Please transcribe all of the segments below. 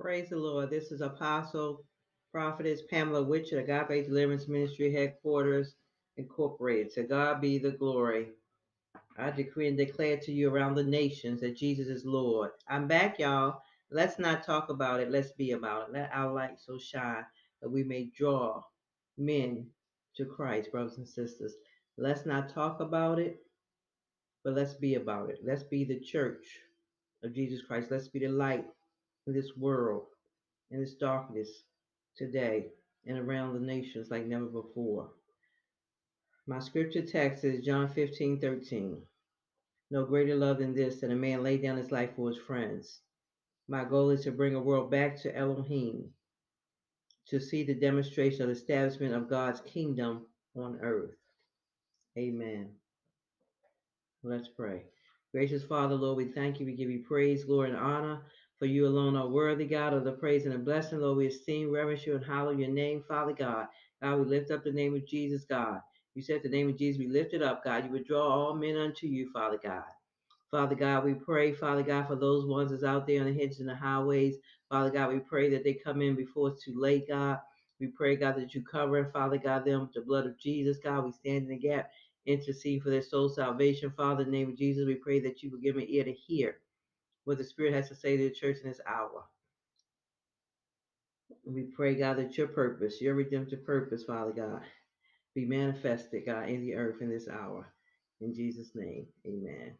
Praise the Lord. This is Apostle Prophetess Pamela Witcher, Agape Deliverance Ministry Headquarters Incorporated. To God be the glory. I decree and declare to you around the nations that Jesus is Lord. I'm back, y'all. Let's not talk about it. Let's be about it. Let our light so shine that we may draw men to Christ, brothers and sisters. Let's not talk about it, but let's be about it. Let's be the church of Jesus Christ. Let's be the light in this world, in this darkness today, and around the nations like never before. My scripture text is John 15 13. No greater love than this that a man lay down his life for his friends. My goal is to bring a world back to Elohim, to see the demonstration of the establishment of God's kingdom on earth. Amen. Let's pray. Gracious Father, Lord, we thank you. We give you praise, glory, and honor. For you alone are worthy, God, of the praise and the blessing. Lord, we esteem, reverence you, and hallow your name, Father God. God, we lift up the name of Jesus, God. You said the name of Jesus, we lift it up, God. You would draw all men unto you, Father God. Father God, we pray, Father God, for those ones that's out there on the hedges and the highways. Father God, we pray that they come in before it's too late, God. We pray, God, that you cover, Father God, them with the blood of Jesus, God. We stand in the gap, intercede for their soul salvation, Father. In the name of Jesus, we pray that you will give an ear to hear what the Spirit has to say to the church in this hour. We pray, God, that your purpose, your redemptive purpose, Father God, be manifested, God, in the earth in this hour. In Jesus' name, amen.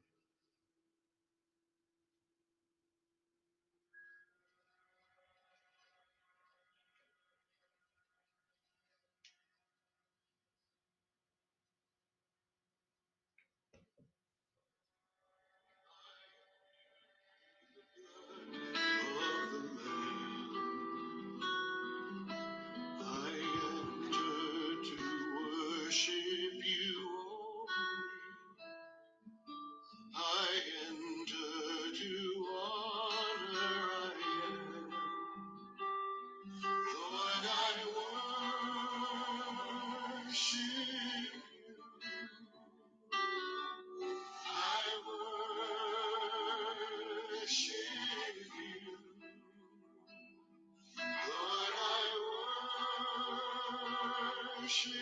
I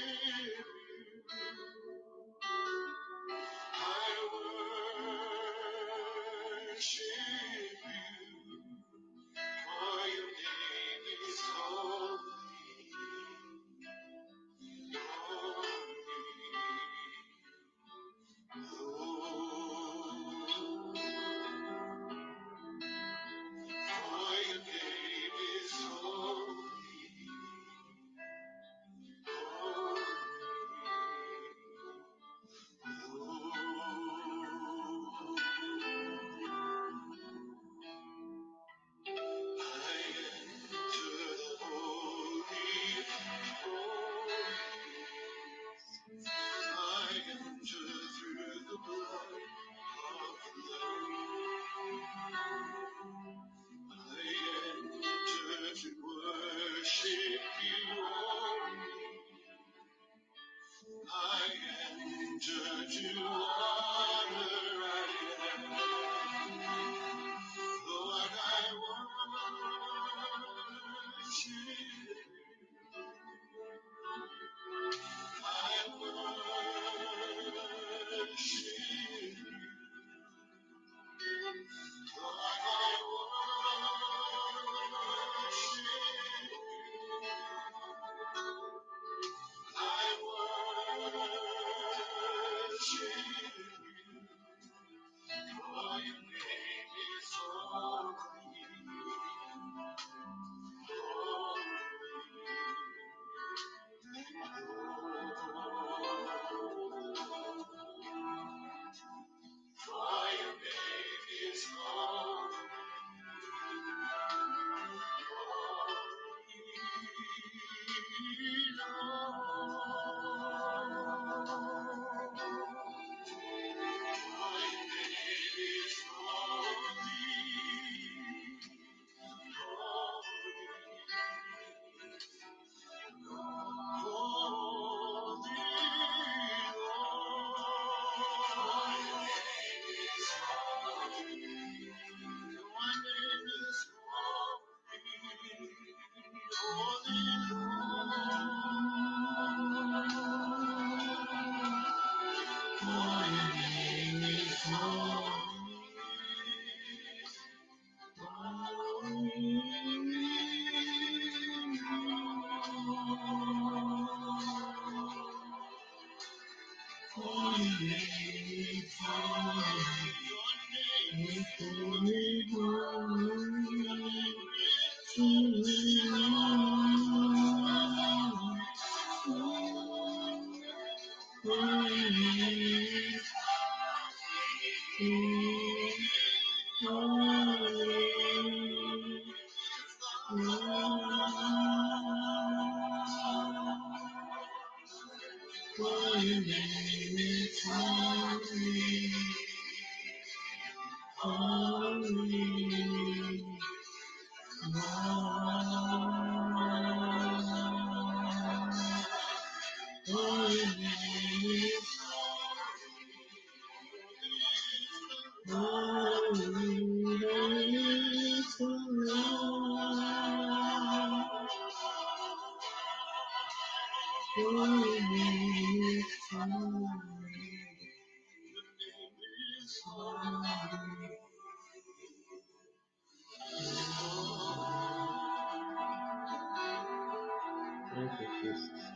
Thank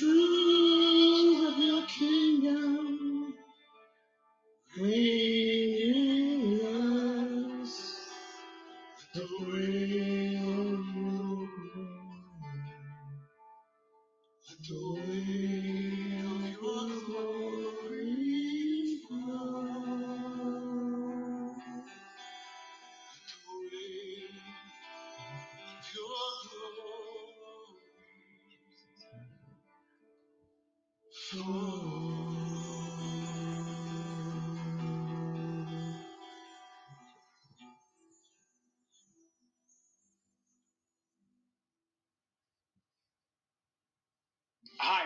Truth of your kingdom. Reign Hi,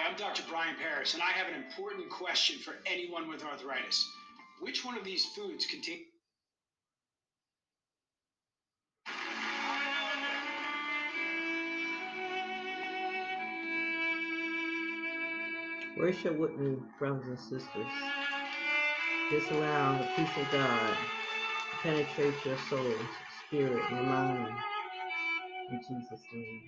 I'm Dr. Brian Paris, and I have an important question for anyone with arthritis. Which one of these foods contain Worship with me, brothers and sisters. Just allow the peace of God to penetrate your soul, spirit, and mind. In Jesus' name.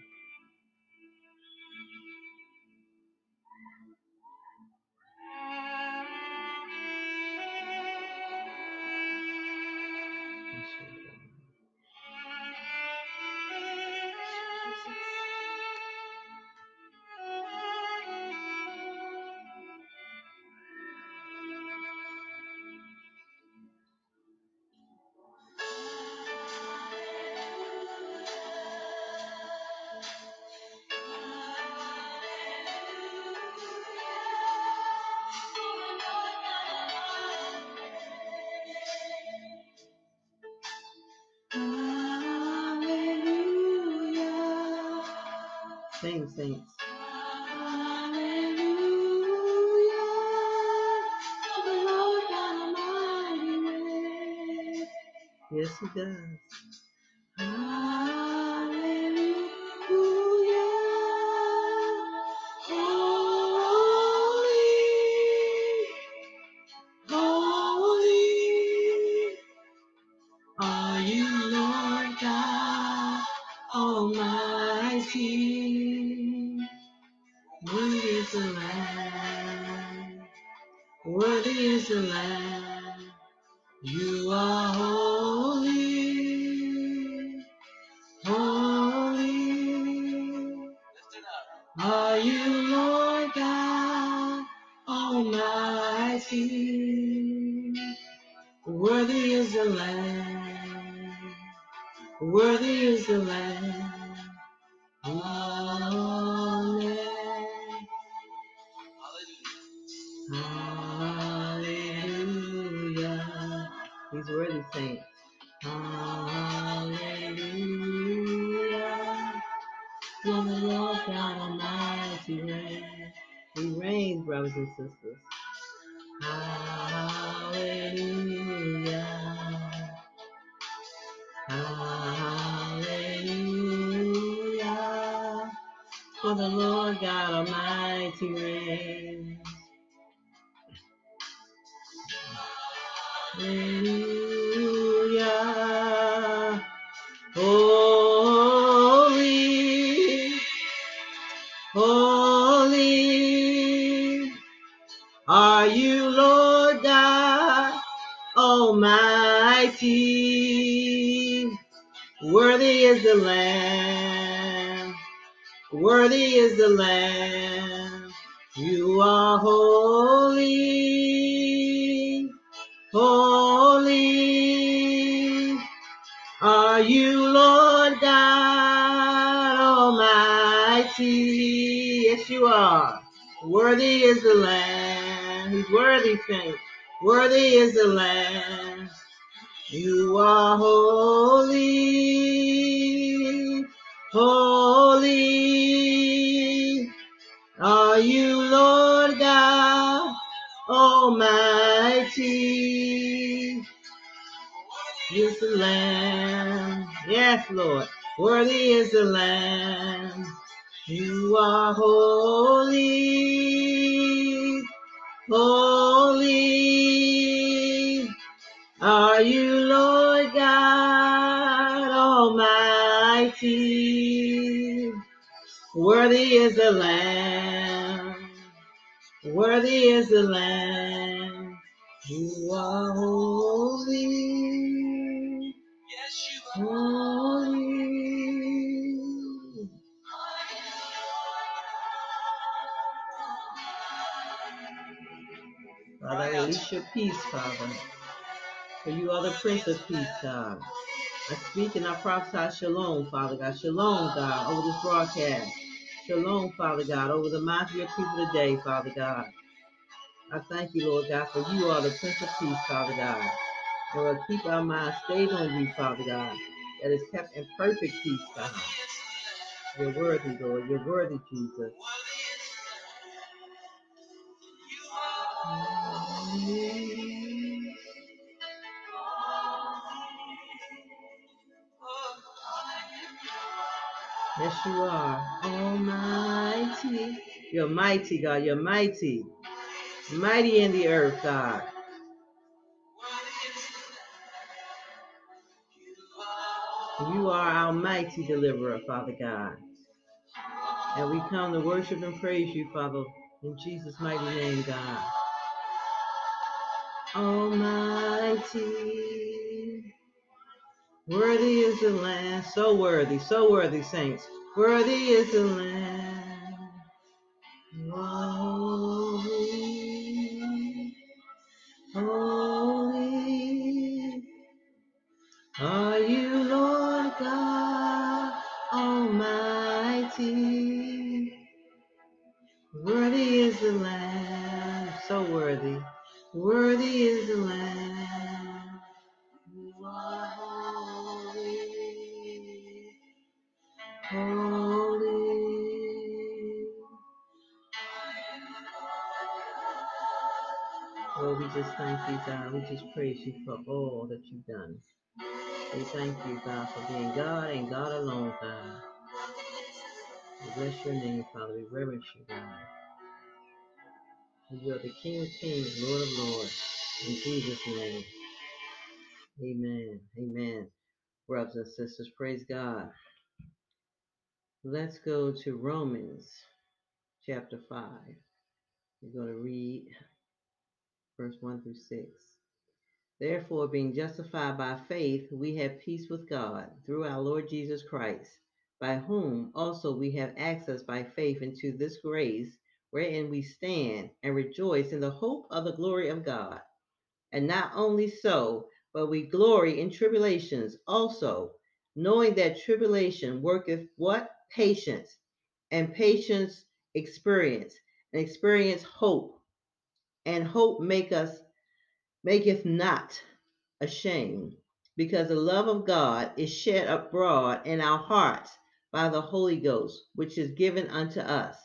Sing, saints. Hallelujah. The Lord God Almighty. Yes, He does. Worthy is the Lamb. Worthy is the Lamb. You are holy. Holy are you, Lord God Almighty. Worthy is the Lamb. Worthy is the Lamb. Hallelujah. He's worthy, saints. Hallelujah. for the Lord God Almighty reigns. He reigns, brothers and sisters. Hallelujah. Hallelujah. For the Lord God Almighty reigns. Hallelujah. Holy, holy are you, Lord God Almighty. Worthy is the Lamb. Worthy is the Lamb. You are holy. Yes, you are. Worthy is the Lamb. He's worthy, saints. Worthy is the Lamb. You are holy. Holy are you, Lord God Almighty. Is the Lamb. Yes, Lord. Worthy is the Lamb. You are holy. Holy are you, Lord God Almighty. Worthy is the Lamb. Worthy is the Lamb. You are holy. Yes, you are holy. Father, release your peace, Father. For you are the Prince of Peace, God. I speak and I prophesy shalom, Father God. Shalom, God, over this broadcast. Shalom, Father God, over the minds of your people today, Father God. I thank you, Lord God, for you are the Prince of Peace, Father God. And will keep our minds stayed on you, Father God, that is kept in perfect peace, God. You're worthy, Lord. You're worthy, Jesus. Yes, you are. Almighty. You're mighty, God. You're mighty. Mighty in the earth, God. You are our mighty deliverer, Father God. And we come to worship and praise you, Father, in Jesus' mighty name, God. Almighty. Worthy is the Lamb, so worthy, so worthy, saints. Worthy is the Lamb. Lord, we just thank you, God. We just praise you for all that you've done. We thank you, God, for being God and God alone, God. We bless your name, Father. We reverence you, God. You are the King of Kings, Lord of Lords. In Jesus' name. Amen. Amen. Brothers and sisters, praise God. Let's go to Romans chapter 5. We're going to read verse 1 through 6. Therefore, being justified by faith, we have peace with God through our Lord Jesus Christ, by whom also we have access by faith into this grace wherein we stand and rejoice in the hope of the glory of God. And not only so, but we glory in tribulations also, knowing that tribulation worketh what? Patience, and patience experience, and experience hope, and hope make us maketh not ashamed, because the love of God is shed abroad in our hearts by the Holy Ghost, which is given unto us.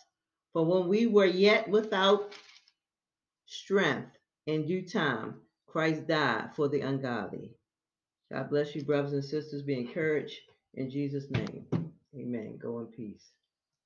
For when we were yet without strength, in due time, Christ died for the ungodly. God bless you, brothers and sisters. Be encouraged in Jesus' name. Amen. Go in peace.